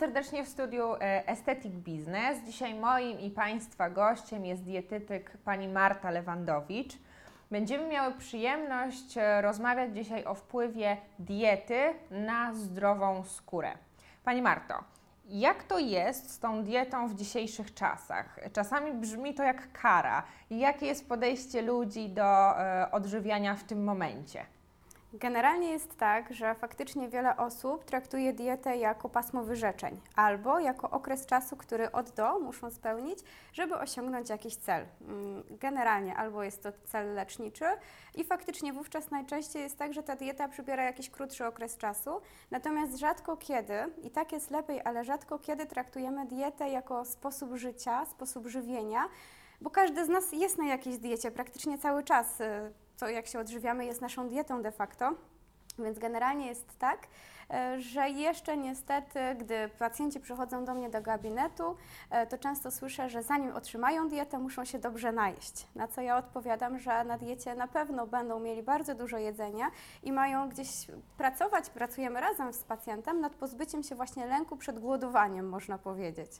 serdecznie w studiu e, Aesthetic Business. Dzisiaj moim i Państwa gościem jest dietetyk pani Marta Lewandowicz. Będziemy miały przyjemność e, rozmawiać dzisiaj o wpływie diety na zdrową skórę. Pani Marto, jak to jest z tą dietą w dzisiejszych czasach? Czasami brzmi to jak kara. Jakie jest podejście ludzi do e, odżywiania w tym momencie? Generalnie jest tak, że faktycznie wiele osób traktuje dietę jako pasmo wyrzeczeń albo jako okres czasu, który od do muszą spełnić, żeby osiągnąć jakiś cel. Mm, generalnie albo jest to cel leczniczy i faktycznie wówczas najczęściej jest tak, że ta dieta przybiera jakiś krótszy okres czasu, natomiast rzadko kiedy, i tak jest lepiej, ale rzadko kiedy traktujemy dietę jako sposób życia, sposób żywienia, bo każdy z nas jest na jakiejś diecie praktycznie cały czas. To, jak się odżywiamy, jest naszą dietą de facto. Więc generalnie jest tak, e, że jeszcze niestety, gdy pacjenci przychodzą do mnie do gabinetu, e, to często słyszę, że zanim otrzymają dietę, muszą się dobrze najeść. Na co ja odpowiadam, że na diecie na pewno będą mieli bardzo dużo jedzenia i mają gdzieś pracować, pracujemy razem z pacjentem nad pozbyciem się właśnie lęku przed głodowaniem, można powiedzieć.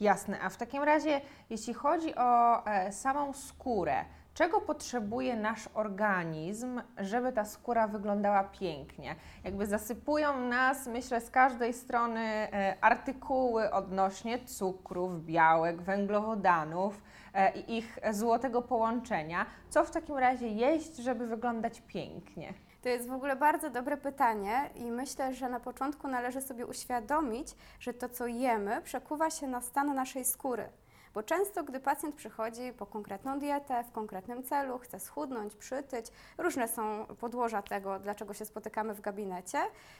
Jasne, a w takim razie, jeśli chodzi o e, samą skórę, czego potrzebuje nasz organizm, żeby ta skóra wyglądała pięknie? Jakby zasypują nas, myślę, z każdej strony e, artykuły odnośnie cukrów, białek, węglowodanów e, i ich złotego połączenia. Co w takim razie jeść, żeby wyglądać pięknie? To jest w ogóle bardzo dobre pytanie i myślę, że na początku należy sobie uświadomić, że to, co jemy, przekuwa się na stan naszej skóry. Bo często, gdy pacjent przychodzi po konkretną dietę, w konkretnym celu, chce schudnąć, przytyć, różne są podłoża tego, dlaczego się spotykamy w gabinecie,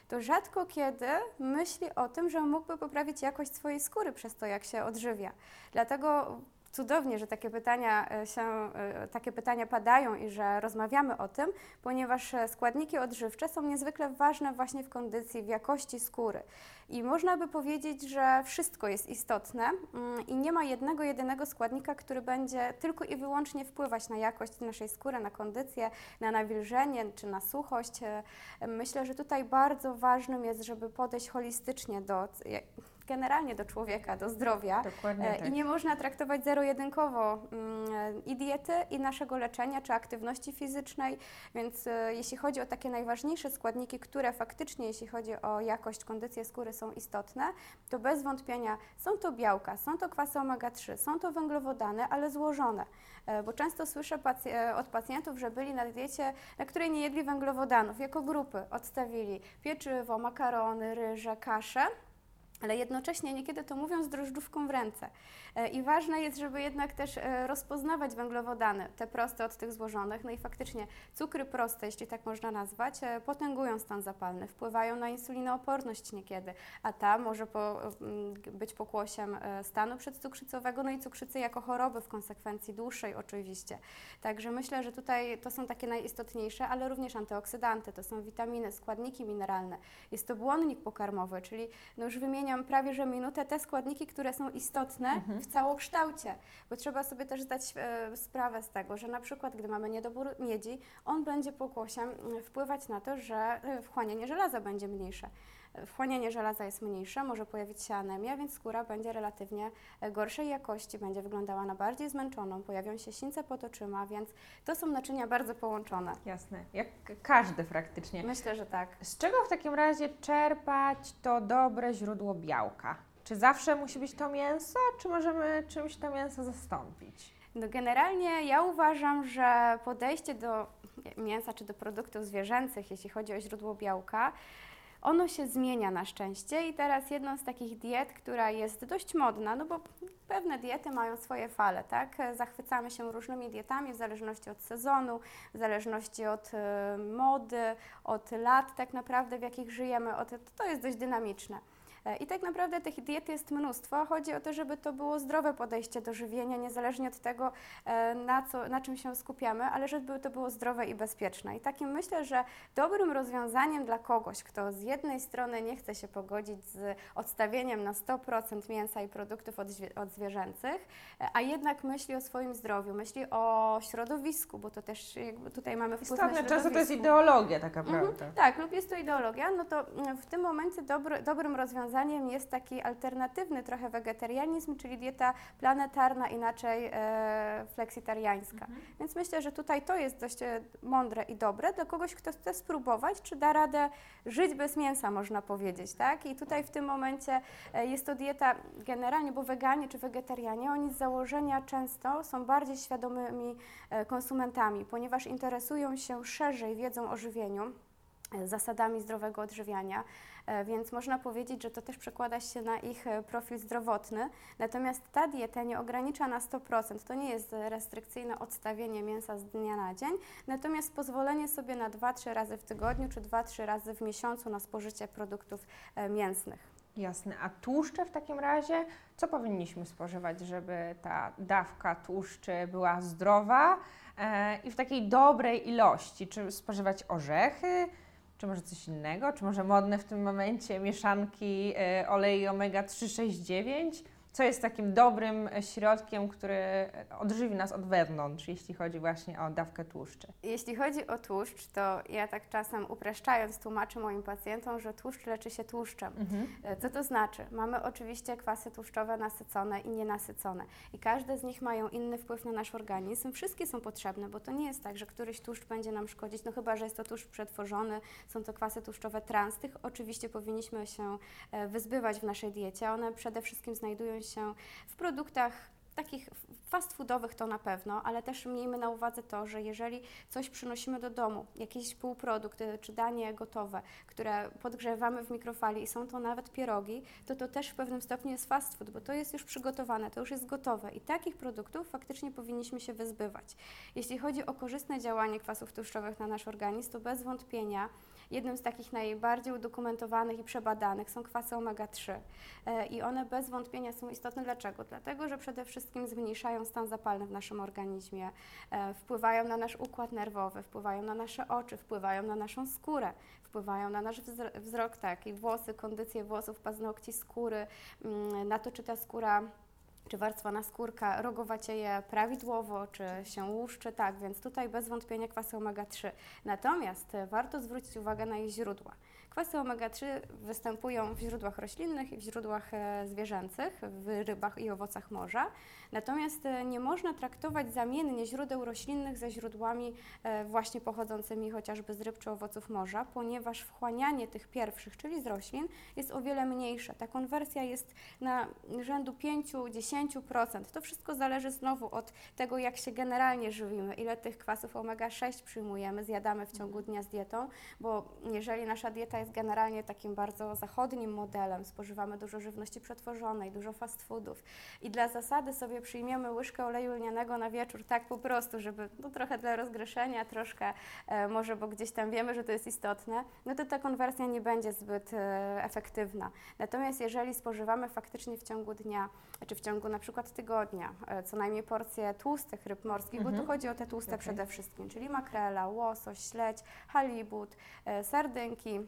to rzadko kiedy myśli o tym, że mógłby poprawić jakość swojej skóry przez to, jak się odżywia. Dlatego cudownie, że takie pytania e, się, e, takie pytania padają i że rozmawiamy o tym, ponieważ e, składniki odżywcze są niezwykle ważne właśnie w kondycji, w jakości skóry. I można by powiedzieć, że wszystko jest istotne mm, i nie ma jednego, jedynego składnika, który będzie tylko i wyłącznie wpływać na jakość naszej skóry, na kondycję, na nawilżenie czy na suchość. Myślę, że tutaj bardzo ważnym jest, żeby podejść holistycznie do generalnie do człowieka, do zdrowia. Dokładnie E, tak. I nie można traktować zero-jedynkowo mm, i diety, i naszego leczenia, czy aktywności fizycznej. Więc e, jeśli chodzi o takie najważniejsze składniki, które faktycznie, jeśli chodzi o jakość, kondycję skóry są istotne, to bez wątpienia są to białka, są to kwasy omega-3, są to węglowodany, ale złożone. E, Bo często słyszę od pacjentów, że byli na diecie, na której nie jedli węglowodanów. Jako grupy odstawili pieczywo, makarony, ryże, kasze ale jednocześnie niekiedy to mówią z drożdżówką w ręce. E, I ważne jest, żeby jednak też e, rozpoznawać węglowodany, te proste od tych złożonych. No i faktycznie cukry proste, jeśli tak można nazwać, e, potęgują stan zapalny, wpływają na insulinooporność niekiedy, a ta może po, m, być pokłosiem stanu przedcukrzycowego, no i cukrzycy jako choroby w konsekwencji dłuższej oczywiście. Także myślę, że tutaj to są takie najistotniejsze, ale również antyoksydanty, to są witaminy, składniki mineralne. Jest to błonnik pokarmowy, czyli no już wymieniam prawie że minutę te składniki, które są istotne w całokształcie, bo trzeba sobie też zdać e, sprawę z tego, że na przykład gdy mamy niedobór miedzi, on będzie pokłosiem mm, wpływać na to, że e, wchłanianie żelaza będzie mniejsze. Wchłanianie żelaza jest mniejsze, może pojawić się anemia, więc skóra będzie relatywnie gorszej jakości, będzie wyglądała na bardziej zmęczoną, pojawią się sińce pod oczyma, więc to są naczynia bardzo połączone. Jasne, jak każdy praktycznie. Myślę, że tak. Z czego w takim razie czerpać to dobre źródło białka? Czy zawsze musi być to mięso, czy możemy czymś to mięso zastąpić? No generalnie ja uważam, że podejście do mięsa czy do produktów zwierzęcych, jeśli chodzi o źródło białka, ono się zmienia na szczęście i teraz jedną z takich diet, która jest dość modna, no bo pewne diety mają swoje fale, tak? Zachwycamy się różnymi dietami w zależności od sezonu, w zależności od e, mody, od lat tak naprawdę, w jakich żyjemy, od, to jest dość dynamiczne. E, I tak naprawdę tych diet jest mnóstwo. Chodzi o to, żeby to było zdrowe podejście do żywienia, niezależnie od tego, e, na, co, na czym się skupiamy, ale żeby to było zdrowe i bezpieczne. I takim myślę, że dobrym rozwiązaniem dla kogoś, kto z jednej strony nie chce się pogodzić z odstawieniem na 100% mięsa i produktów od, zwie- od zwierzęcych, e, a jednak myśli o swoim zdrowiu, myśli o środowisku, bo to też jakby tutaj mamy wpływ na Istotne, często to jest ideologia taka Mhm, prawda. Tak, lub jest to ideologia, no to w tym momencie dobry, dobrym rozwiązaniem rozwiązaniem jest taki alternatywny trochę wegetarianizm, czyli dieta planetarna, inaczej e, fleksitariańska. Mhm. Więc myślę, że tutaj to jest dość e, mądre i dobre dla kogoś, kto chce spróbować, czy da radę żyć bez mięsa, można powiedzieć, tak? I tutaj w tym momencie e, jest to dieta generalnie, bo weganie czy wegetarianie, oni z założenia często są bardziej świadomymi e, konsumentami, ponieważ interesują się szerzej wiedzą o żywieniu zasadami zdrowego odżywiania, e, więc można powiedzieć, że to też przekłada się na ich e, profil zdrowotny. Natomiast ta dieta nie ogranicza na 100%, to nie jest restrykcyjne odstawienie mięsa z dnia na dzień, natomiast pozwolenie sobie na 2-3 razy w tygodniu czy 2-3 razy w miesiącu na spożycie produktów e, mięsnych. Jasne. A tłuszcze w takim razie, co powinniśmy spożywać, żeby ta dawka tłuszczy była zdrowa e, i w takiej dobrej ilości? Czy spożywać orzechy? Czy może coś innego? Czy może modne w tym momencie mieszanki e, olei omega-3, 6, 9? Co jest takim dobrym środkiem, który odżywi nas od wewnątrz, jeśli chodzi właśnie o dawkę tłuszczy? Jeśli chodzi o tłuszcz, to ja tak czasem upraszczając tłumaczę moim pacjentom, że tłuszcz leczy się tłuszczem. Mhm. E, Co to znaczy? Mamy oczywiście kwasy tłuszczowe nasycone i nienasycone i każde z nich mają inny wpływ na nasz organizm. Wszystkie są potrzebne, bo to nie jest tak, że któryś tłuszcz będzie nam szkodzić, no chyba, że jest to tłuszcz przetworzony, są to kwasy tłuszczowe trans. Tych oczywiście powinniśmy się e, wyzbywać w naszej diecie. One przede wszystkim znajdują się w produktach takich fast foodowych to na pewno, ale też miejmy na uwadze to, że jeżeli coś przynosimy do domu, jakiś półprodukt y, czy danie gotowe, które podgrzewamy w mikrofali i są to nawet pierogi, to to też w pewnym stopniu jest fast food, bo to jest już przygotowane, to już jest gotowe i takich produktów faktycznie powinniśmy się wyzbywać. Jeśli chodzi o korzystne działanie kwasów tłuszczowych na nasz organizm, to bez wątpienia jednym z takich najbardziej udokumentowanych i przebadanych są kwasy omega-3 E, i one bez wątpienia są istotne. Dlaczego? Dlatego, że przede wszystkim zmniejszają stan zapalny w naszym organizmie, e, wpływają na nasz układ nerwowy, wpływają na nasze oczy, wpływają na naszą skórę, wpływają na nasz wzro- wzrok, tak, i włosy, kondycję włosów, paznokci, skóry, mm, na to, czy ta skóra czy warstwa naskórka rogowacieje prawidłowo, czy się łuszczy, tak, więc tutaj bez wątpienia kwasy omega-3. Natomiast warto zwrócić uwagę na ich źródła. Kwasy omega-3 występują w źródłach roślinnych i w źródłach e, zwierzęcych, w rybach i owocach morza. Natomiast e, nie można traktować zamiennie źródeł roślinnych ze rzodłami e, właśnie pochodzącymi chociażby z ryb czy owoców morza, ponieważ wchłanianie tych pierwszych, czyli z roślin, jest o wiele mniejsze. Ta konwersja jest na rzędu 5-10%. To wszystko zależy znowu od tego, jak się generalnie żywimy, ile tych kwasów omega-6 przyjmujemy, zjadamy w ciągu dnia z dietą, bo jeżeli nasza dieta jest generalnie takim bardzo zachodnim modelem, spożywamy dużo żywności przetworzonej, dużo fast foodów i dla zasady sobie przyjmiemy łyżkę oleju lnianego na wieczór, tak po prostu, żeby no, trochę dla rozgrzeszenia, troszkę e, może, bo gdzieś tam wiemy, że to jest istotne, no to ta konwersja nie będzie zbyt e, efektywna. Natomiast jeżeli spożywamy faktycznie w ciągu dnia, czy w ciągu na przykład tygodnia, e, co najmniej porcje tłustych ryb morskich, bo Mhm. tu chodzi o te tłuste Okej. przede wszystkim, czyli makrela, łosoś, śledź, halibut, e, sardynki,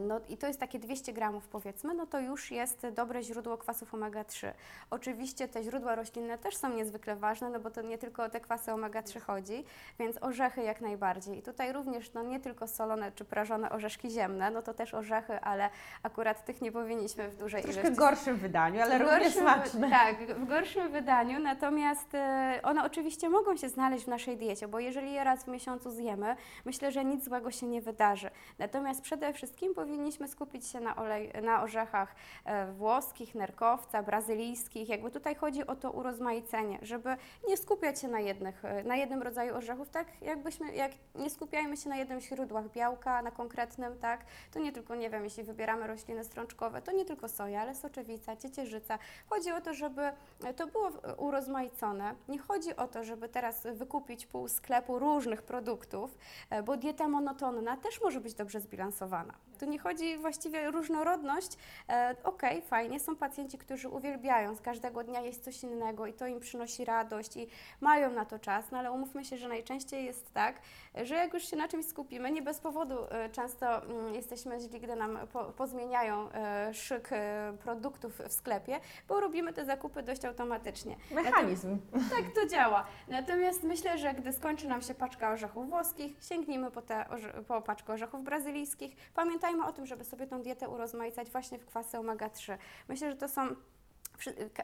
No i to jest takie 200 gramów powiedzmy, no to już jest dobre źródło kwasów omega-3. Oczywiście te źródła roślinne też są niezwykle ważne, no bo to nie tylko o te kwasy omega-3 chodzi, więc orzechy jak najbardziej. I tutaj również no nie tylko solone czy prażone orzeszki ziemne, no to też orzechy, ale akurat tych nie powinniśmy w dużej Troszkę ilości gorszym wydaniu, ale w równie gorszym, smaczne. Tak, w gorszym wydaniu, natomiast e, one oczywiście mogą się znaleźć w naszej diecie, bo jeżeli je raz w miesiącu zjemy, myślę, że nic złego się nie wydarzy. Natomiast przede wszystkim powinniśmy skupić się na, olej, na orzechach e, włoskich, nerkowca, brazylijskich. Jakby tutaj chodzi o to urozmaicenie, żeby nie skupiać się na, jednych, e, na jednym rodzaju orzechów, tak jakbyśmy, jak nie skupiajmy się na jednym źródłach białka, na konkretnym, tak, to nie tylko, nie wiem, jeśli wybieramy rośliny strączkowe, to nie tylko soja, ale soczewica, ciecierzyca. Chodzi o to, żeby to było e, urozmaicone. Nie chodzi o to, żeby teraz wykupić pół sklepu różnych produktów, e, bo dieta monotonna też może być dobrze zbilansowana. Tu nie chodzi właściwie o różnorodność. E, Okej, fajnie, są pacjenci, którzy uwielbiają z każdego dnia jeść coś innego i to im przynosi radość i mają na to czas, no ale umówmy się, że najczęściej jest tak, że jak już się na czymś skupimy, nie bez powodu e, często mm, jesteśmy źli, gdy nam po, pozmieniają e, szyk e, produktów w sklepie, bo robimy te zakupy dość automatycznie. Mechanizm. Tak to działa. Natomiast myślę, że gdy skończy nam się paczka orzechów włoskich, sięgnijmy po, te orze- po paczkę orzechów brazylijskich. Pamiętajmy pamiętajmy o tym, żeby sobie tą dietę urozmaicać właśnie w kwasy omega-3. Myślę, że to są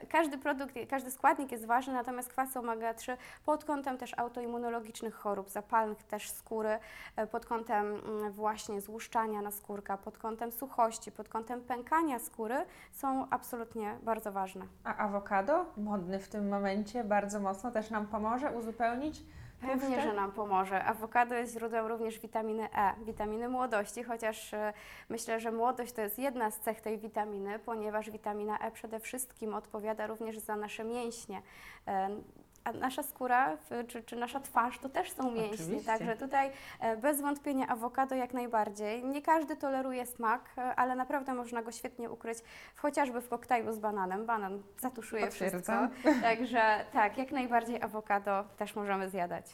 każdy produkt, każdy składnik jest ważny, natomiast kwasy omega-3 pod kątem też autoimmunologicznych chorób, zapalnych też skóry, e, pod kątem mm, właśnie złuszczania naskórka, pod kątem suchości, pod kątem pękania skóry są absolutnie bardzo ważne. A awokado, modny w tym momencie, bardzo mocno też nam pomoże uzupełnić Pewnie, że nam pomoże. Awokado jest źródłem również witaminy E, witaminy młodości, chociaż e, myślę, że młodość to jest jedna z cech tej witaminy, ponieważ witamina E przede wszystkim odpowiada również za nasze mięśnie. A nasza skóra czy, czy nasza twarz to też są mięśnie, Oczywiście. także tutaj e, bez wątpienia awokado jak najbardziej. Nie każdy toleruje smak, e, ale naprawdę można go świetnie ukryć chociażby w koktajlu z bananem. Banan zatuszuje wszystko, także tak, jak najbardziej awokado też możemy zjadać.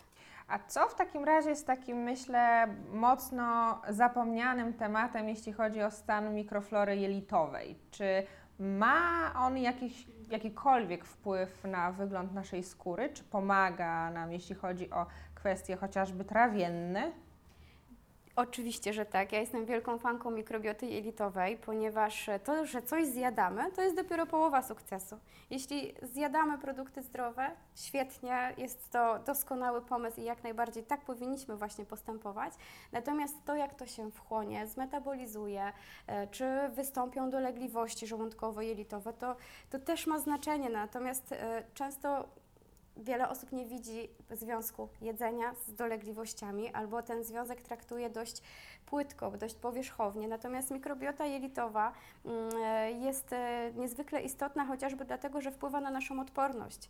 A co w takim razie jest takim, myślę, mocno zapomnianym tematem, jeśli chodzi o stan mikroflory jelitowej? Czy ma on jakiś, jakikolwiek wpływ na wygląd naszej skóry? Czy pomaga nam, jeśli chodzi o kwestie chociażby trawienne? Oczywiście, że tak. Ja jestem wielką fanką mikrobioty jelitowej, ponieważ to, że coś zjadamy, to jest dopiero połowa sukcesu. Jeśli zjadamy produkty zdrowe, świetnie, jest to doskonały pomysł i jak najbardziej tak powinniśmy właśnie postępować. Natomiast to, jak to się wchłonie, zmetabolizuje, e, czy wystąpią dolegliwości żołądkowo-jelitowe, to, to też ma znaczenie. Natomiast e, często Wiele osób nie widzi związku jedzenia z dolegliwościami, albo ten związek traktuje dość płytko, dość powierzchownie. Natomiast mikrobiota jelitowa mm, e, jest e, niezwykle istotna chociażby dlatego, że wpływa na naszą odporność.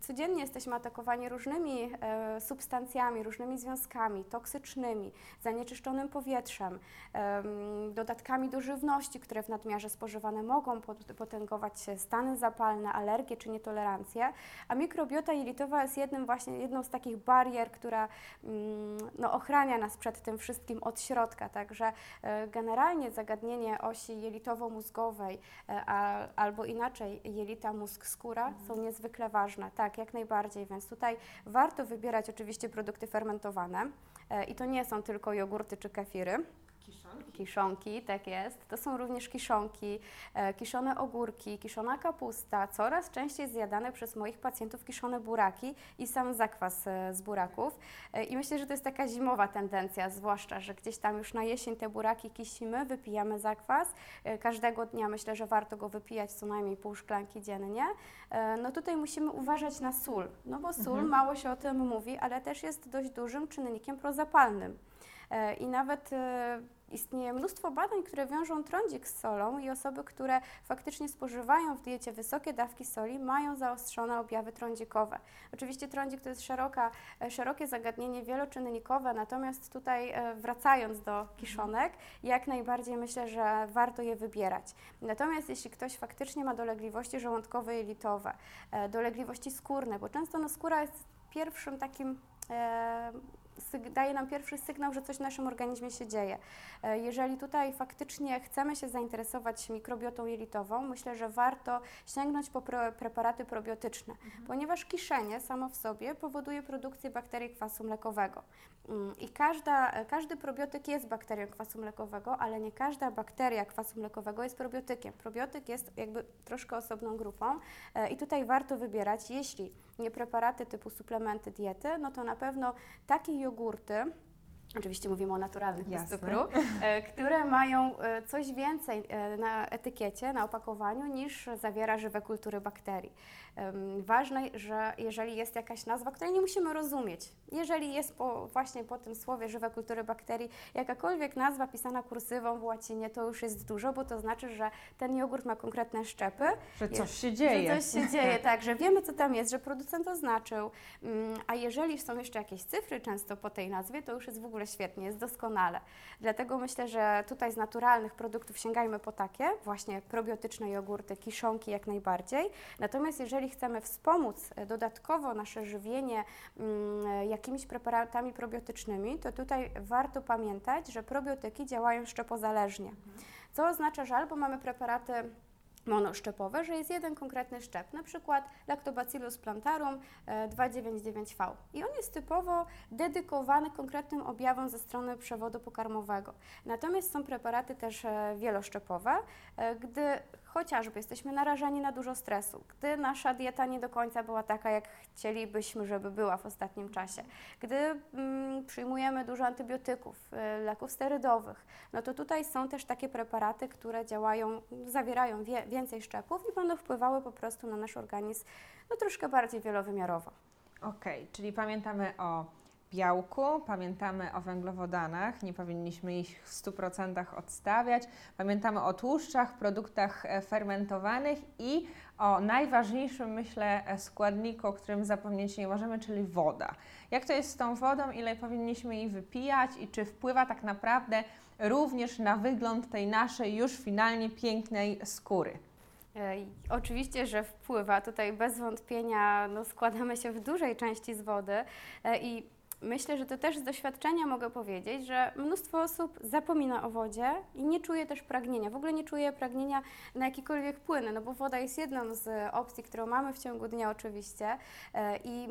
Codziennie jesteśmy atakowani różnymi e, substancjami, różnymi związkami toksycznymi, zanieczyszczonym powietrzem, em, dodatkami do żywności, które w nadmiarze spożywane mogą pot- potęgować stany zapalne, alergie czy nietolerancje, a mikrobiota jelitowa jest jednym właśnie, jedną z takich barier, która mm, no, ochrania nas przed tym wszystkim od środka. Także e, generalnie zagadnienie osi jelitowo-mózgowej e, a, albo inaczej jelita mózg-skóra są niezwykle ważne. Tak, jak najbardziej, więc tutaj warto wybierać oczywiście produkty fermentowane e, i to nie są tylko jogurty czy kefiry. Kiszonki, tak jest. To są również kiszonki, e, kiszone ogórki, kiszona kapusta, coraz częściej zjadane przez moich pacjentów kiszone buraki i sam zakwas e, z buraków. E, I myślę, że to jest taka zimowa tendencja, zwłaszcza, że gdzieś tam już na jesień te buraki kisimy, wypijamy zakwas. Każdego dnia myślę, że warto go wypijać co najmniej pół szklanki dziennie. No tutaj musimy uważać na sól, no bo sól, Mhm. mało się o tym mówi, ale też jest dość dużym czynnikiem prozapalnym. I nawet istnieje mnóstwo badań, które wiążą trądzik z solą i osoby, które faktycznie spożywają w diecie wysokie dawki soli, mają zaostrzone objawy trądzikowe. Oczywiście trądzik to jest szeroka, e, szerokie zagadnienie wieloczynnikowe, natomiast tutaj e, wracając do kiszonek, jak najbardziej myślę, że warto je wybierać. Natomiast jeśli ktoś faktycznie ma dolegliwości żołądkowe jelitowe, e, dolegliwości skórne, bo często no, skóra jest pierwszym takim daje nam pierwszy sygnał, że coś w naszym organizmie się dzieje. E, Jeżeli tutaj faktycznie chcemy się zainteresować mikrobiotą jelitową, myślę, że warto sięgnąć po preparaty probiotyczne, ponieważ kiszenie samo w sobie powoduje produkcję bakterii kwasu mlekowego. Mm, I każda, każdy probiotyk jest bakterią kwasu mlekowego, ale nie każda bakteria kwasu mlekowego jest probiotykiem. Probiotyk jest jakby troszkę osobną grupą e, i tutaj warto wybierać, jeśli nie preparaty typu suplementy diety, no to na pewno takie jogurty, oczywiście mówimy o naturalnych bez cukru, e, które mają e, coś więcej e, na etykiecie, na opakowaniu niż zawiera żywe kultury bakterii. Ważne, że jeżeli jest jakaś nazwa, której nie musimy rozumieć, jeżeli jest po, właśnie po tym słowie żywe kultury bakterii jakakolwiek nazwa pisana kursywą w łacinie, to już jest dużo, bo to znaczy, że ten jogurt ma konkretne szczepy, Że coś się dzieje. że coś się dzieje, tak, że wiemy, co tam jest, że producent oznaczył. Mm, A jeżeli są jeszcze jakieś cyfry często po tej nazwie, to już jest w ogóle świetnie, jest doskonale. Dlatego myślę, że tutaj z naturalnych produktów sięgajmy po takie, właśnie probiotyczne jogurty, kiszonki jak najbardziej. Natomiast jeżeli chcemy wspomóc e, dodatkowo nasze żywienie mm, jakimiś preparatami probiotycznymi, to tutaj warto pamiętać, że probiotyki działają szczepozależnie. Co oznacza, że albo mamy preparaty monoszczepowe, że jest jeden konkretny szczep, na przykład Lactobacillus plantarum e, 299V. I on jest typowo dedykowany konkretnym objawom ze strony przewodu pokarmowego. Natomiast są preparaty też e, wieloszczepowe, e, gdy chociażby jesteśmy narażeni na dużo stresu, gdy nasza dieta nie do końca była taka, jak chcielibyśmy, żeby była w ostatnim czasie, gdy mm, przyjmujemy dużo antybiotyków, e, leków sterydowych, no to tutaj są też takie preparaty, które działają, zawierają wie, więcej szczepów i będą wpływały po prostu na nasz organizm no, troszkę bardziej wielowymiarowo. Okej, czyli pamiętamy o białku, pamiętamy o węglowodanach, nie powinniśmy ich w 100% odstawiać. Pamiętamy o tłuszczach, produktach e, fermentowanych i o najważniejszym, myślę, e, składniku, o którym zapomnieć nie możemy, czyli woda. Jak to jest z tą wodą, ile powinniśmy jej wypijać i czy wpływa tak naprawdę również na wygląd tej naszej już finalnie pięknej skóry? E, Oczywiście, że wpływa. Tutaj bez wątpienia no, składamy się w dużej części z wody i myślę, że to też z doświadczenia mogę powiedzieć, że mnóstwo osób zapomina o wodzie i nie czuje też pragnienia. W ogóle nie czuje pragnienia na jakiekolwiek płyny, no bo woda jest jedną z opcji, którą mamy w ciągu dnia oczywiście e, i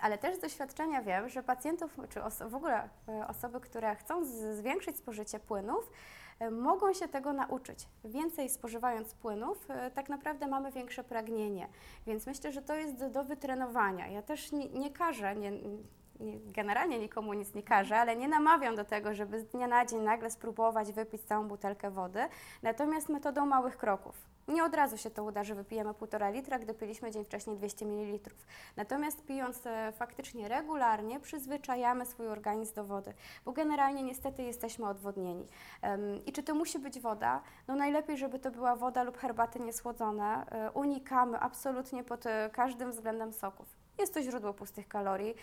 ale też z doświadczenia wiem, że pacjentów, czy w ogóle e, osoby, które chcą zwiększyć spożycie płynów, e, mogą się tego nauczyć. Więcej spożywając płynów, tak naprawdę mamy większe pragnienie. Więc myślę, że to jest do, do wytrenowania. Ja też nie, nie każę, nie, nie, generalnie nikomu nic nie każę, ale nie namawiam do tego, żeby z dnia na dzień nagle spróbować wypić całą butelkę wody, natomiast metodą małych kroków. Nie od razu się to uda, że wypijemy 1,5 litra, gdy piliśmy dzień wcześniej 200 ml. Natomiast pijąc e, faktycznie regularnie, przyzwyczajamy swój organizm do wody, bo generalnie niestety jesteśmy odwodnieni. I czy to musi być woda? No najlepiej, żeby to była woda lub herbaty niesłodzone. E, Unikamy absolutnie pod e, każdym względem soków. Jest to źródło pustych kalorii.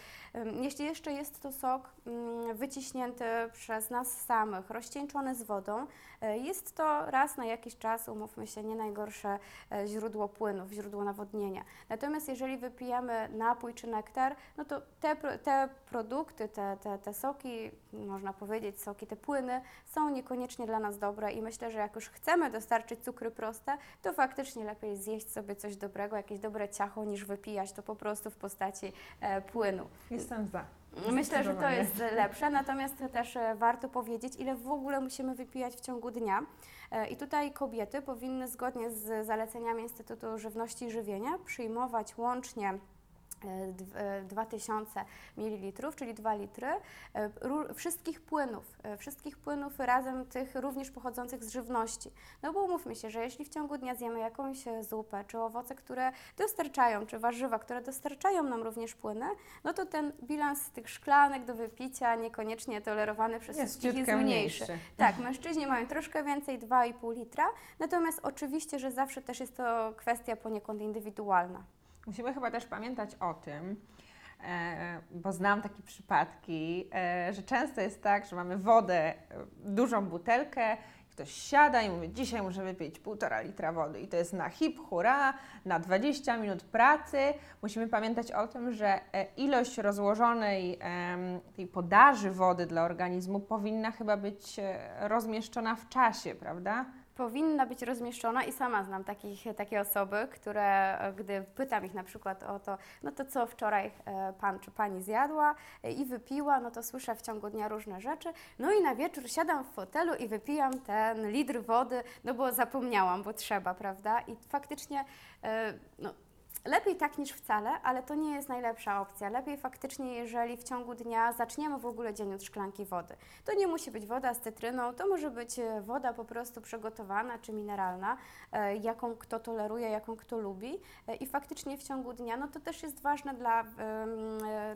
Jeśli jeszcze jest to sok mm, wyciśnięty przez nas samych, rozcieńczony z wodą, e, jest to raz na jakiś czas, umówmy się, nie najgorsze e, źródło płynów, źródło nawodnienia. Natomiast jeżeli wypijemy napój czy nektar, no to te, te produkty, te, te, te soki, można powiedzieć soki, te płyny są niekoniecznie dla nas dobre i myślę, że jak już chcemy dostarczyć cukry proste, to faktycznie lepiej zjeść sobie coś dobrego, jakieś dobre ciacho, niż wypijać to po prostu w postaci e, płynu. Jestem za. Myślę, że to jest lepsze, natomiast też e, warto powiedzieć, ile w ogóle musimy wypijać w ciągu dnia. E, I tutaj kobiety powinny zgodnie z zaleceniami Instytutu Żywności i Żywienia przyjmować łącznie 2000 ml, czyli 2 litry e, wszystkich płynów, e, wszystkich płynów razem tych również pochodzących z żywności. No bo umówmy się, że jeśli w ciągu dnia zjemy jakąś e, zupę, czy owoce, które dostarczają, czy warzywa, które dostarczają nam również płyny, no to ten bilans tych szklanek do wypicia niekoniecznie tolerowany przez Jest wszystkich jest mniejszy. mniejszy. Tak, mężczyźni mają troszkę więcej, 2,5 litra, natomiast oczywiście, że zawsze też jest to kwestia poniekąd indywidualna. Musimy chyba też pamiętać o tym, e, bo znam takie przypadki, e, że często jest tak, że mamy wodę, e, dużą butelkę, ktoś siada i mówi, dzisiaj muszę wypić półtora litra wody i to jest na hip, hura, na 20 minut pracy. Musimy pamiętać o tym, że ilość rozłożonej tej podaży wody dla organizmu powinna chyba być rozmieszczona w czasie, prawda? Powinna być rozmieszczona i sama znam takich, takie osoby, które e, gdy pytam ich na przykład o to, no to co wczoraj e, pan czy pani zjadła e, i wypiła, no to słyszę w ciągu dnia różne rzeczy, no i na wieczór siadam w fotelu i wypijam ten litr wody, no bo zapomniałam, bo trzeba, prawda? I faktycznie, no Lepiej tak niż wcale, ale to nie jest najlepsza opcja. Lepiej faktycznie, jeżeli w ciągu dnia zaczniemy w ogóle dzień od szklanki wody. To nie musi być woda z cytryną, to może być e, woda po prostu przygotowana czy mineralna, e, jaką kto toleruje, jaką kto lubi. E, I faktycznie w ciągu dnia, no to też jest ważne dla,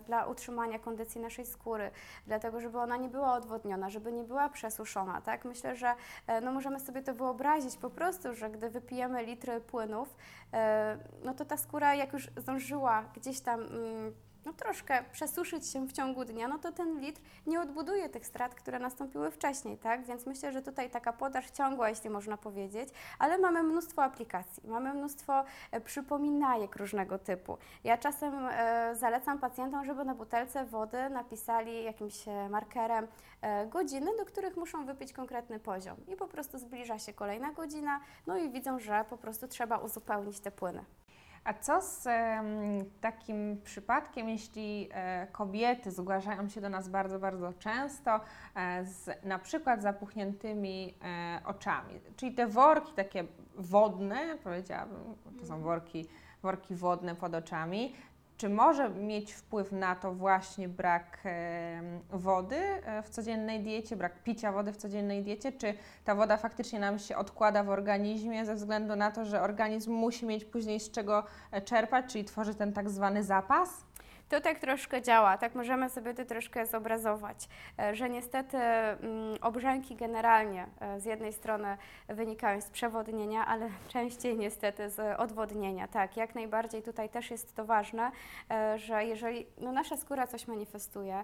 dla utrzymania kondycji naszej skóry, dlatego żeby ona nie była odwodniona, żeby nie była przesuszona, tak? Myślę, że no możemy sobie to wyobrazić po prostu, że gdy wypijemy litry płynów, no to ta skóra jak już zdążyła gdzieś tam mm, no, troszkę przesuszyć się w ciągu dnia, no to ten litr nie odbuduje tych strat, które nastąpiły wcześniej, tak? Więc myślę, że tutaj taka podaż ciągła, jeśli można powiedzieć, ale mamy mnóstwo aplikacji, mamy mnóstwo e, przypominajek różnego typu. Ja czasem e, zalecam pacjentom, żeby na butelce wody napisali jakimś e, markerem e, godziny, do których muszą wypić konkretny poziom i po prostu zbliża się kolejna godzina, no i widzą, że po prostu trzeba uzupełnić te płyny. A co z takim przypadkiem, jeśli e, kobiety zgłaszają się do nas bardzo, bardzo często e, z na przykład zapuchniętymi e, oczami, czyli te worki takie wodne, powiedziałabym, to są worki, worki wodne pod oczami, czy może mieć wpływ na to właśnie brak wody e, w codziennej diecie, brak picia wody w codziennej diecie? Czy ta woda faktycznie nam się odkłada w organizmie ze względu na to, że organizm musi mieć później z czego e, czerpać, czyli tworzy ten tak zwany zapas? To tak troszkę działa, tak możemy sobie to troszkę zobrazować, e, że niestety mm, obrzęki generalnie e, z jednej strony wynikają z przewodnienia, ale częściej niestety z odwodnienia. Tak, jak najbardziej tutaj też jest to ważne, e, że jeżeli no, nasza skóra coś manifestuje,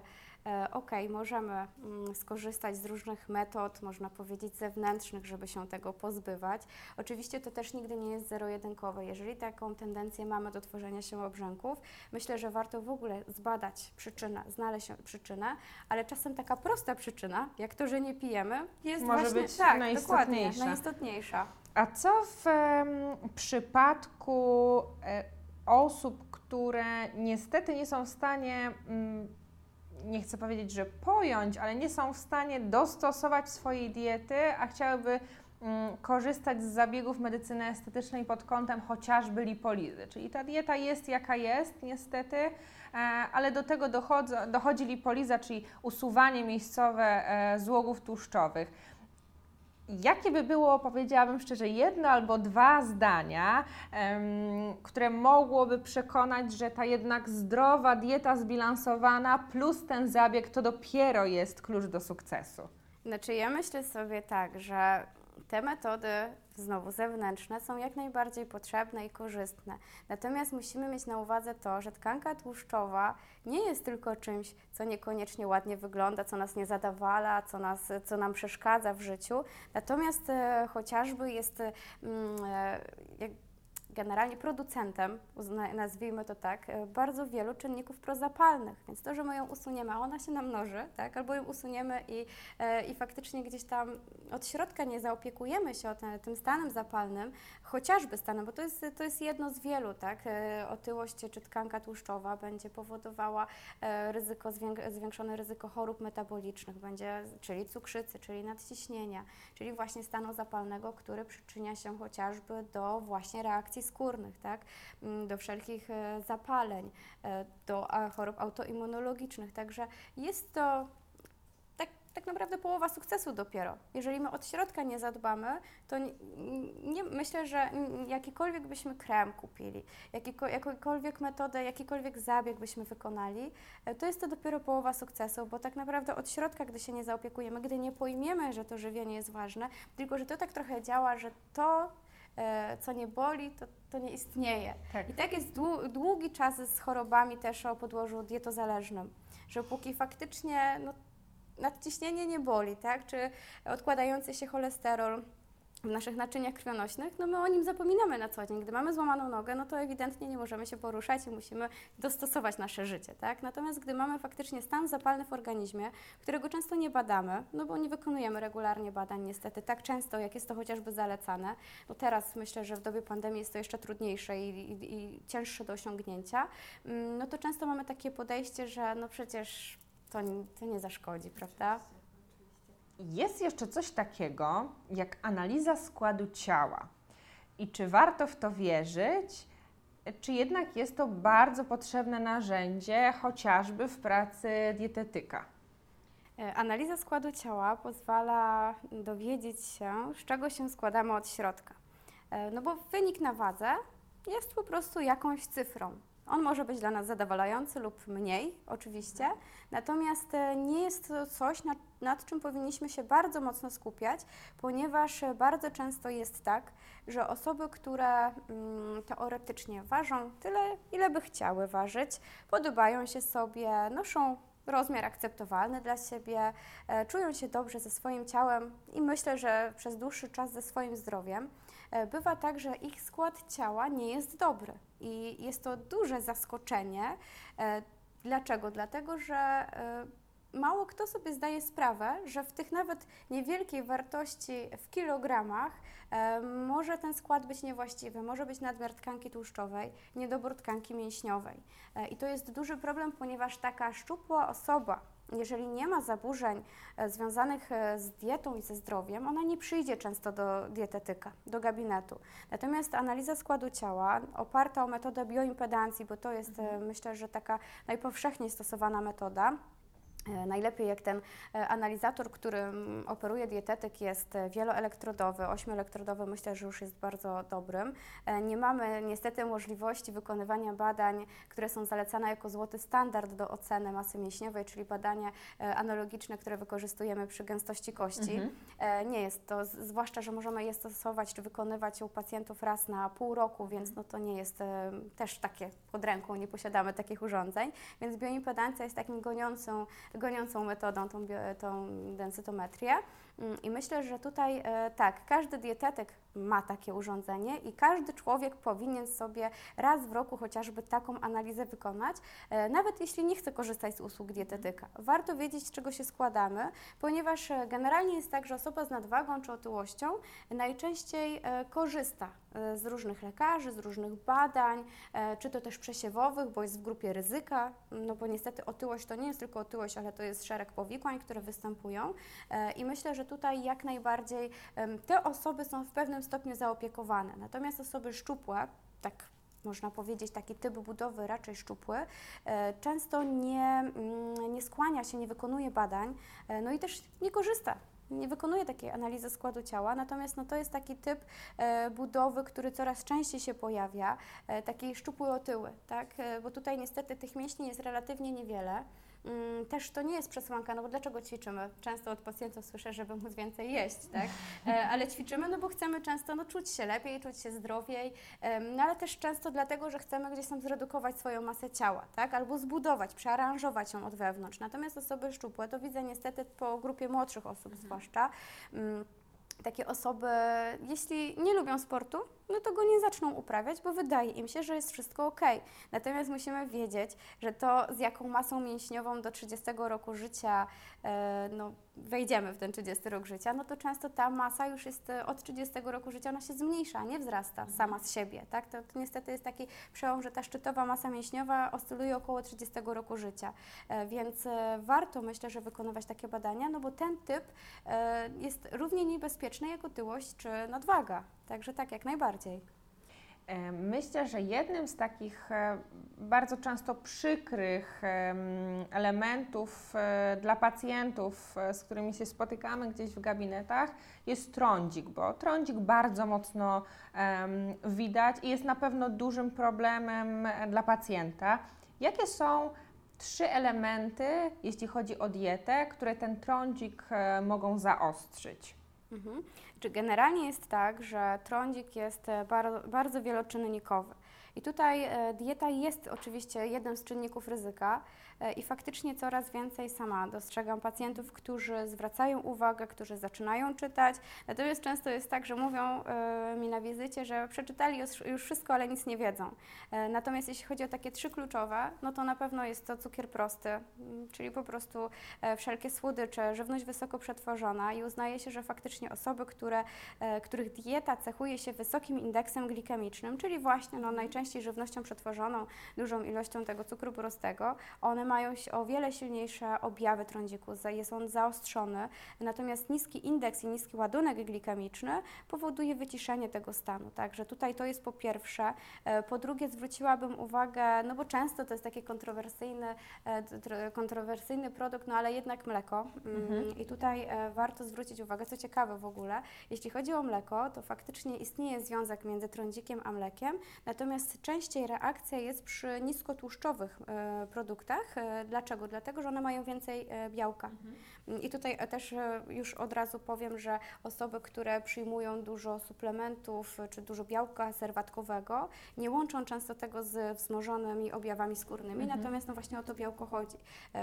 ok, możemy mm, skorzystać z różnych metod, można powiedzieć zewnętrznych, żeby się tego pozbywać. Oczywiście to też nigdy nie jest zero-jedynkowe. Jeżeli taką tendencję mamy do tworzenia się obrzęków, myślę, że warto w ogóle zbadać przyczynę, znaleźć przyczynę, ale czasem taka prosta przyczyna, jak to, że nie pijemy, jest Może właśnie być tak, najistotniejsza. dokładnie, najistotniejsza. A co w em, przypadku e, osób, które niestety nie są w stanie, mm, nie chcę powiedzieć, że pojąć, ale nie są w stanie dostosować swojej diety, a chciałyby mm, korzystać z zabiegów medycyny estetycznej pod kątem chociażby lipolizy. Czyli ta dieta jest jaka jest, niestety, e, ale do tego dochodzi, dochodzi lipoliza, czyli usuwanie miejscowe e, złogów tłuszczowych. Jakie by było, powiedziałabym szczerze, jedno albo dwa zdania, które mogłoby przekonać, że ta jednak zdrowa dieta zbilansowana plus ten zabieg to dopiero jest klucz do sukcesu? Znaczy ja myślę sobie tak, że te metody znowu zewnętrzne są jak najbardziej potrzebne i korzystne. Natomiast musimy mieć na uwadze to, że tkanka tłuszczowa nie jest tylko czymś, co niekoniecznie ładnie wygląda, co nas nie zadawala, co, nas, co nam przeszkadza w życiu. Natomiast e, chociażby jest mm, e, generalnie producentem, nazwijmy to tak, e, bardzo wielu czynników prozapalnych, więc to, że my ją usuniemy, a ona się nam mnoży, tak, albo ją usuniemy i, e, i faktycznie gdzieś tam od środka nie zaopiekujemy się tym stanem zapalnym, chociażby stanem, bo to jest, to jest jedno z wielu, tak, e, otyłość czy tkanka tłuszczowa będzie powodowała ryzyko, zwięk- zwiększone ryzyko chorób metabolicznych, będzie, czyli cukrzycy, czyli nadciśnienia, czyli właśnie stanu zapalnego, który przyczynia się chociażby do właśnie reakcji skórnych, tak? Mm, do wszelkich e, zapaleń, e, do chorób autoimmunologicznych. Także jest to tak, tak naprawdę połowa sukcesu dopiero. Jeżeli my od środka nie zadbamy, to nie, nie, myślę, że jakikolwiek byśmy krem kupili, jakiko, jakąkolwiek metodę, jakikolwiek zabieg byśmy wykonali, e, to jest to dopiero połowa sukcesu, bo tak naprawdę od środka, gdy się nie zaopiekujemy, gdy nie pojmiemy, że to żywienie jest ważne, tylko że to tak trochę działa, że to, co nie boli, to, to nie istnieje. Tak. I tak jest dłu- długi czas z chorobami też o podłożu dietozależnym, że póki faktycznie no, nadciśnienie nie boli, tak, czy odkładający się cholesterol w naszych naczyniach krwionośnych, no my o nim zapominamy na co dzień. Gdy mamy złamaną nogę, no to ewidentnie nie możemy się poruszać i musimy dostosować nasze życie, tak? Natomiast gdy mamy faktycznie stan zapalny w organizmie, którego często nie badamy, no bo nie wykonujemy regularnie badań niestety tak często, jak jest to chociażby zalecane, no teraz myślę, że w dobie pandemii jest to jeszcze trudniejsze i, i, i cięższe do osiągnięcia, mm, no to często mamy takie podejście, że no przecież to, to nie zaszkodzi, prawda? Jest jeszcze coś takiego jak analiza składu ciała. I czy warto w to wierzyć, czy jednak jest to bardzo potrzebne narzędzie, chociażby w pracy dietetyka? E, Analiza składu ciała pozwala dowiedzieć się, z czego się składamy od środka. E, No bo wynik na wadze jest po prostu jakąś cyfrą. On może być dla nas zadowalający lub mniej, oczywiście, natomiast e, nie jest to coś, nad, nad czym powinniśmy się bardzo mocno skupiać, ponieważ e, bardzo często jest tak, że osoby, które mm, teoretycznie ważą tyle, ile by chciały ważyć, podobają się sobie, noszą rozmiar akceptowalny dla siebie, e, czują się dobrze ze swoim ciałem i myślę, że przez dłuższy czas ze swoim zdrowiem. E, bywa tak, że ich skład ciała nie jest dobry i jest to duże zaskoczenie. E, Dlaczego? Dlatego, że e, mało kto sobie zdaje sprawę, że w tych nawet niewielkiej wartości w kilogramach e, może ten skład być niewłaściwy, może być nadmiar tkanki tłuszczowej, niedobór tkanki mięśniowej. I to jest duży problem, ponieważ taka szczupła osoba, jeżeli nie ma zaburzeń e, związanych e, z dietą i ze zdrowiem, ona nie przyjdzie często do dietetyka, do gabinetu. Natomiast analiza składu ciała oparta o metodę bioimpedancji, bo to jest e, myślę, że taka najpowszechniej stosowana metoda, Najlepiej jak ten e, analizator, którym operuje dietetyk jest e, wieloelektrodowy, ośmioelektrodowy, myślę, że już jest bardzo dobrym. E, Nie mamy niestety możliwości wykonywania badań, które są zalecane jako złoty standard do oceny masy mięśniowej, czyli badania e, analogiczne, które wykorzystujemy przy gęstości kości. Mhm. E, Nie jest to, zwłaszcza, że możemy je stosować czy wykonywać u pacjentów raz na pół roku, więc no to nie jest e, też takie pod ręką, nie posiadamy takich urządzeń, więc bioimpedancja jest takim goniącą, goniącą metodą, tą, tą densytometrię. Mm, I myślę, że tutaj e, tak, każdy dietetyk ma takie urządzenie i każdy człowiek powinien sobie raz w roku chociażby taką analizę wykonać, e, nawet jeśli nie chce korzystać z usług dietetyka. Warto wiedzieć, z czego się składamy, ponieważ e, generalnie jest tak, że osoba z nadwagą czy otyłością najczęściej korzysta z różnych lekarzy, z różnych badań, e, czy to też przesiewowych, bo jest w grupie ryzyka, no bo niestety otyłość to nie jest tylko otyłość, ale to jest szereg powikłań, które występują E, i myślę, że tutaj jak najbardziej te osoby są w pewnym stopniu zaopiekowane, natomiast osoby szczupłe, tak można powiedzieć, taki typ budowy raczej szczupły, e, często nie, mm, nie skłania się, nie wykonuje badań, e, no i też nie korzysta. Nie wykonuje takiej analizy składu ciała, natomiast no, to jest taki typ e, budowy, który coraz częściej się pojawia, e, taki szczupły otyły, tak? E, bo tutaj niestety tych mięśni jest relatywnie niewiele. Mm, Też to nie jest przesłanka, no bo dlaczego ćwiczymy? Często od pacjentów słyszę, żeby móc więcej jeść, tak? E, Ale ćwiczymy, no bo chcemy często no, czuć się lepiej, czuć się zdrowiej, no ale też często dlatego, że chcemy gdzieś tam zredukować swoją masę ciała, tak? Albo zbudować, przearanżować ją od wewnątrz. Natomiast osoby szczupłe, to widzę niestety po grupie młodszych osób zwłaszcza, mm, takie osoby, jeśli nie lubią sportu, no to go nie zaczną uprawiać, bo wydaje im się, że jest wszystko ok. Natomiast musimy wiedzieć, że to z jaką masą mięśniową do 30 roku życia e, no, wejdziemy w ten 30 rok życia, no to często ta masa już jest e, od 30 roku życia, ona się zmniejsza, nie wzrasta sama z siebie. Tak? To, to niestety jest taki przełom, że ta szczytowa masa mięśniowa oscyluje około 30 roku życia. E, więc e, warto myślę, że wykonywać takie badania, no bo ten typ e, jest równie niebezpieczny jak otyłość czy nadwaga. Także tak, jak najbardziej. E, Myślę, że jednym z takich e, bardzo często przykrych em, elementów e, dla pacjentów, z którymi się spotykamy gdzieś w gabinetach, jest trądzik, bo trądzik bardzo mocno widać i jest na pewno dużym problemem dla pacjenta. Jakie są trzy elementy, jeśli chodzi o dietę, które ten trądzik mogą zaostrzyć? Mhm. Czy generalnie jest tak, że trądzik jest e, bardzo, bardzo wieloczynnikowy. I tutaj e, dieta jest oczywiście jednym z czynników ryzyka i faktycznie coraz więcej sama dostrzegam pacjentów, którzy zwracają uwagę, którzy zaczynają czytać. Natomiast często jest tak, że mówią e, mi na wizycie, że przeczytali już, wszystko, ale nic nie wiedzą. E, Natomiast jeśli chodzi o takie trzy kluczowe, no to na pewno jest to cukier prosty, m, czyli po prostu e, wszelkie słodycze, żywność wysoko przetworzona i uznaje się, że faktycznie osoby, które, e, których dieta cechuje się wysokim indeksem glikemicznym, czyli właśnie no, najczęściej żywnością przetworzoną, dużą ilością tego cukru prostego, one mają o wiele silniejsze objawy trądziku, jest on zaostrzony, natomiast niski indeks i niski ładunek glikemiczny powoduje wyciszenie tego stanu. Także tutaj to jest po pierwsze. E, Po drugie zwróciłabym uwagę, no bo często to jest taki kontrowersyjny, e, kontrowersyjny produkt, no ale jednak mleko. Mm, Mhm. I tutaj e, warto zwrócić uwagę, co ciekawe w ogóle, jeśli chodzi o mleko, to faktycznie istnieje związek między trądzikiem a mlekiem, natomiast częściej reakcja jest przy niskotłuszczowych produktach. E, dlaczego? Dlatego, że one mają więcej e, białka. I tutaj e, też już od razu powiem, że osoby, które przyjmują dużo suplementów czy dużo białka serwatkowego, nie łączą często tego z wzmożonymi objawami skórnymi, Mhm. natomiast no właśnie o to białko chodzi.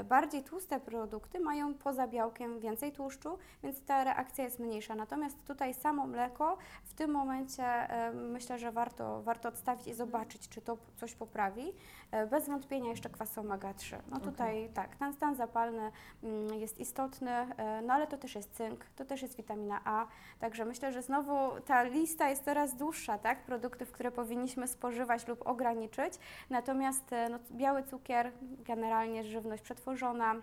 Bardziej tłuste produkty mają poza białkiem więcej tłuszczu, więc ta reakcja jest mniejsza. Natomiast tutaj samo mleko w tym momencie myślę, że warto, warto odstawić i zobaczyć, czy to coś poprawi. Bez wątpienia jeszcze kwas omega-3. No tutaj tak, ten stan zapalny mm, jest istotny, e, no ale to też jest cynk, to też jest witamina A, także myślę, że znowu ta lista jest coraz dłuższa, tak, produktów, które powinniśmy spożywać lub ograniczyć, natomiast e, no, biały cukier, generalnie żywność przetworzona,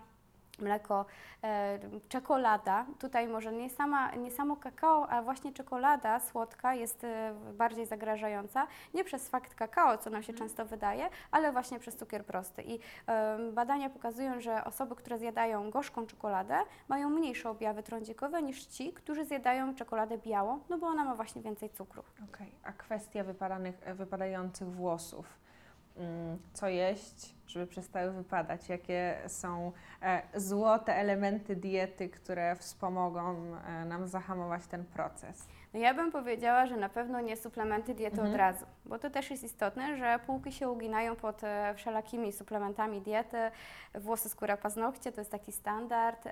mleko, e, czekolada. Tutaj może nie, sama, nie samo kakao, a właśnie czekolada słodka jest e, bardziej zagrażająca. Nie przez fakt kakao, co nam się często wydaje, ale właśnie przez cukier prosty. I em, badania pokazują, że osoby, które zjadają gorzką czekoladę, mają mniejsze objawy trądzikowe niż ci, którzy zjadają czekoladę białą, no bo ona ma właśnie więcej cukru. Okej, a kwestia wypadanych, wypadających włosów. Mm, Co jeść, żeby przestały wypadać? Jakie są e, złote elementy diety, które wspomogą e, nam zahamować ten proces? No ja bym powiedziała, że na pewno nie suplementy diety Mhm. od razu, bo to też jest istotne, że półki się uginają pod e, wszelakimi suplementami diety, włosy, skóra, paznokcie, to jest taki standard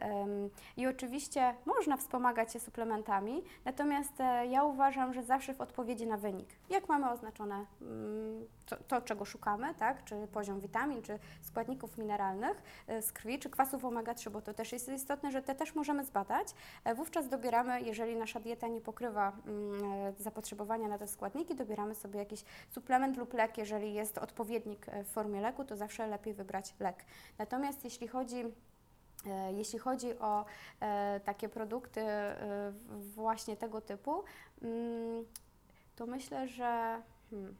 i oczywiście można wspomagać się suplementami, natomiast e, ja uważam, że zawsze w odpowiedzi na wynik. Jak mamy oznaczone mm, to, to, czego szukamy, tak, czy poziom witamin, czy składników mineralnych e, z krwi, czy kwasów omega-3, bo to też jest istotne, że te też możemy zbadać, Wówczas dobieramy, jeżeli nasza dieta nie pokrywa zapotrzebowania na te składniki, dobieramy sobie jakiś suplement lub lek. Jeżeli jest odpowiednik e, w formie leku, to zawsze lepiej wybrać lek. Natomiast jeśli chodzi e, jeśli chodzi o e, takie produkty właśnie tego typu, mm, to myślę, że hmm,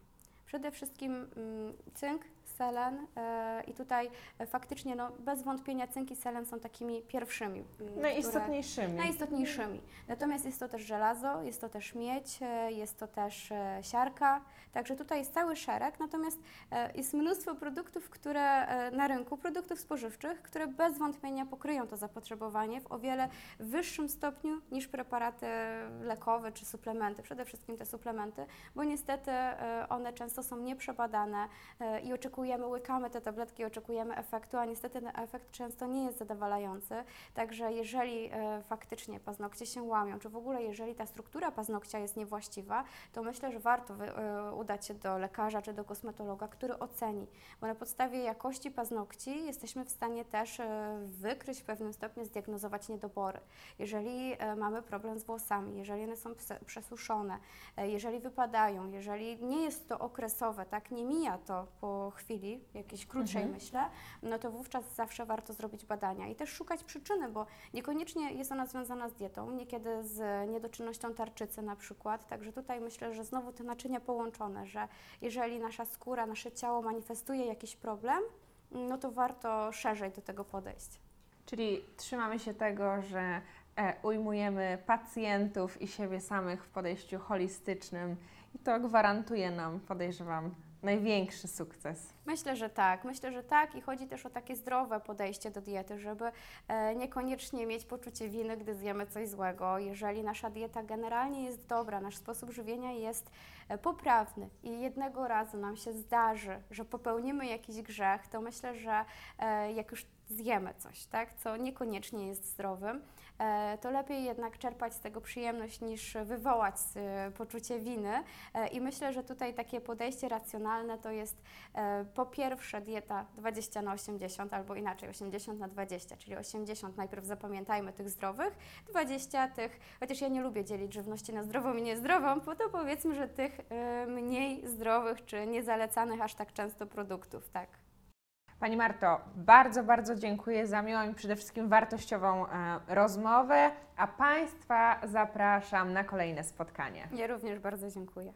przede wszystkim mm, cynk, selen e, i tutaj e, faktycznie no, bez wątpienia cynk i selen są takimi pierwszymi. mm, które- Najistotniejszymi. najistotniejszymi. Natomiast jest to też żelazo, jest to też miedź, e, jest to też siarka, także tutaj jest cały szereg, natomiast jest mnóstwo produktów, które na rynku, produktów spożywczych, które bez wątpienia pokryją to zapotrzebowanie w o wiele wyższym stopniu niż preparaty lekowe czy suplementy, przede wszystkim te suplementy, bo niestety one często są nieprzebadane i oczekujemy, łykamy te tabletki, oczekujemy efektu, a niestety ten efekt często nie jest zadowalający. Także jeżeli e, faktycznie paznokcie się łamią, czy w ogóle jeżeli ta struktura paznokcia jest niewłaściwa, to myślę, że warto e, udać się do lekarza czy do kosmetologa, który oceni, bo na podstawie jakości paznokci jesteśmy w stanie też e, wykryć w pewnym stopniu, zdiagnozować niedobory. Jeżeli mamy problem z włosami, jeżeli one są przesuszone, jeżeli wypadają, jeżeli nie jest to okresowe, tak, nie mija to po chwili, jakiejś krótszej Mhm. myślę, no to wówczas zawsze warto zrobić badania i też szukać przyczyny, bo niekoniecznie jest ona związana z dietą, niekiedy z niedoczynnością tarczycy na przykład. Także tutaj myślę, że znowu te naczynia połączone, że jeżeli nasza skóra, nasze ciało manifestuje jakiś problem, no to warto szerzej do tego podejść. Czyli trzymamy się tego, że e, ujmujemy pacjentów i siebie samych w podejściu holistycznym i to gwarantuje nam, podejrzewam, największy sukces. Myślę, że tak. Myślę, że tak i chodzi też o takie zdrowe podejście do diety, żeby e, niekoniecznie mieć poczucie winy, gdy zjemy coś złego. Jeżeli nasza dieta generalnie jest dobra, nasz sposób żywienia jest e, poprawny i jednego razu nam się zdarzy, że popełnimy jakiś grzech, to myślę, że e, jak już zjemy coś, tak, co niekoniecznie jest zdrowym, to lepiej jednak czerpać z tego przyjemność niż wywołać e, poczucie winy. E, I myślę, że tutaj takie podejście racjonalne to jest e, po pierwsze dieta 20 na 80 albo inaczej 80 na 20, czyli 80 najpierw zapamiętajmy tych zdrowych, 20 tych, chociaż ja nie lubię dzielić żywności na zdrową i niezdrową, bo to powiedzmy, że tych e, mniej zdrowych czy niezalecanych aż tak często produktów, tak. Pani Marto, bardzo, bardzo dziękuję za miłą i przede wszystkim wartościową e, rozmowę, a Państwa zapraszam na kolejne spotkanie. Ja również bardzo dziękuję.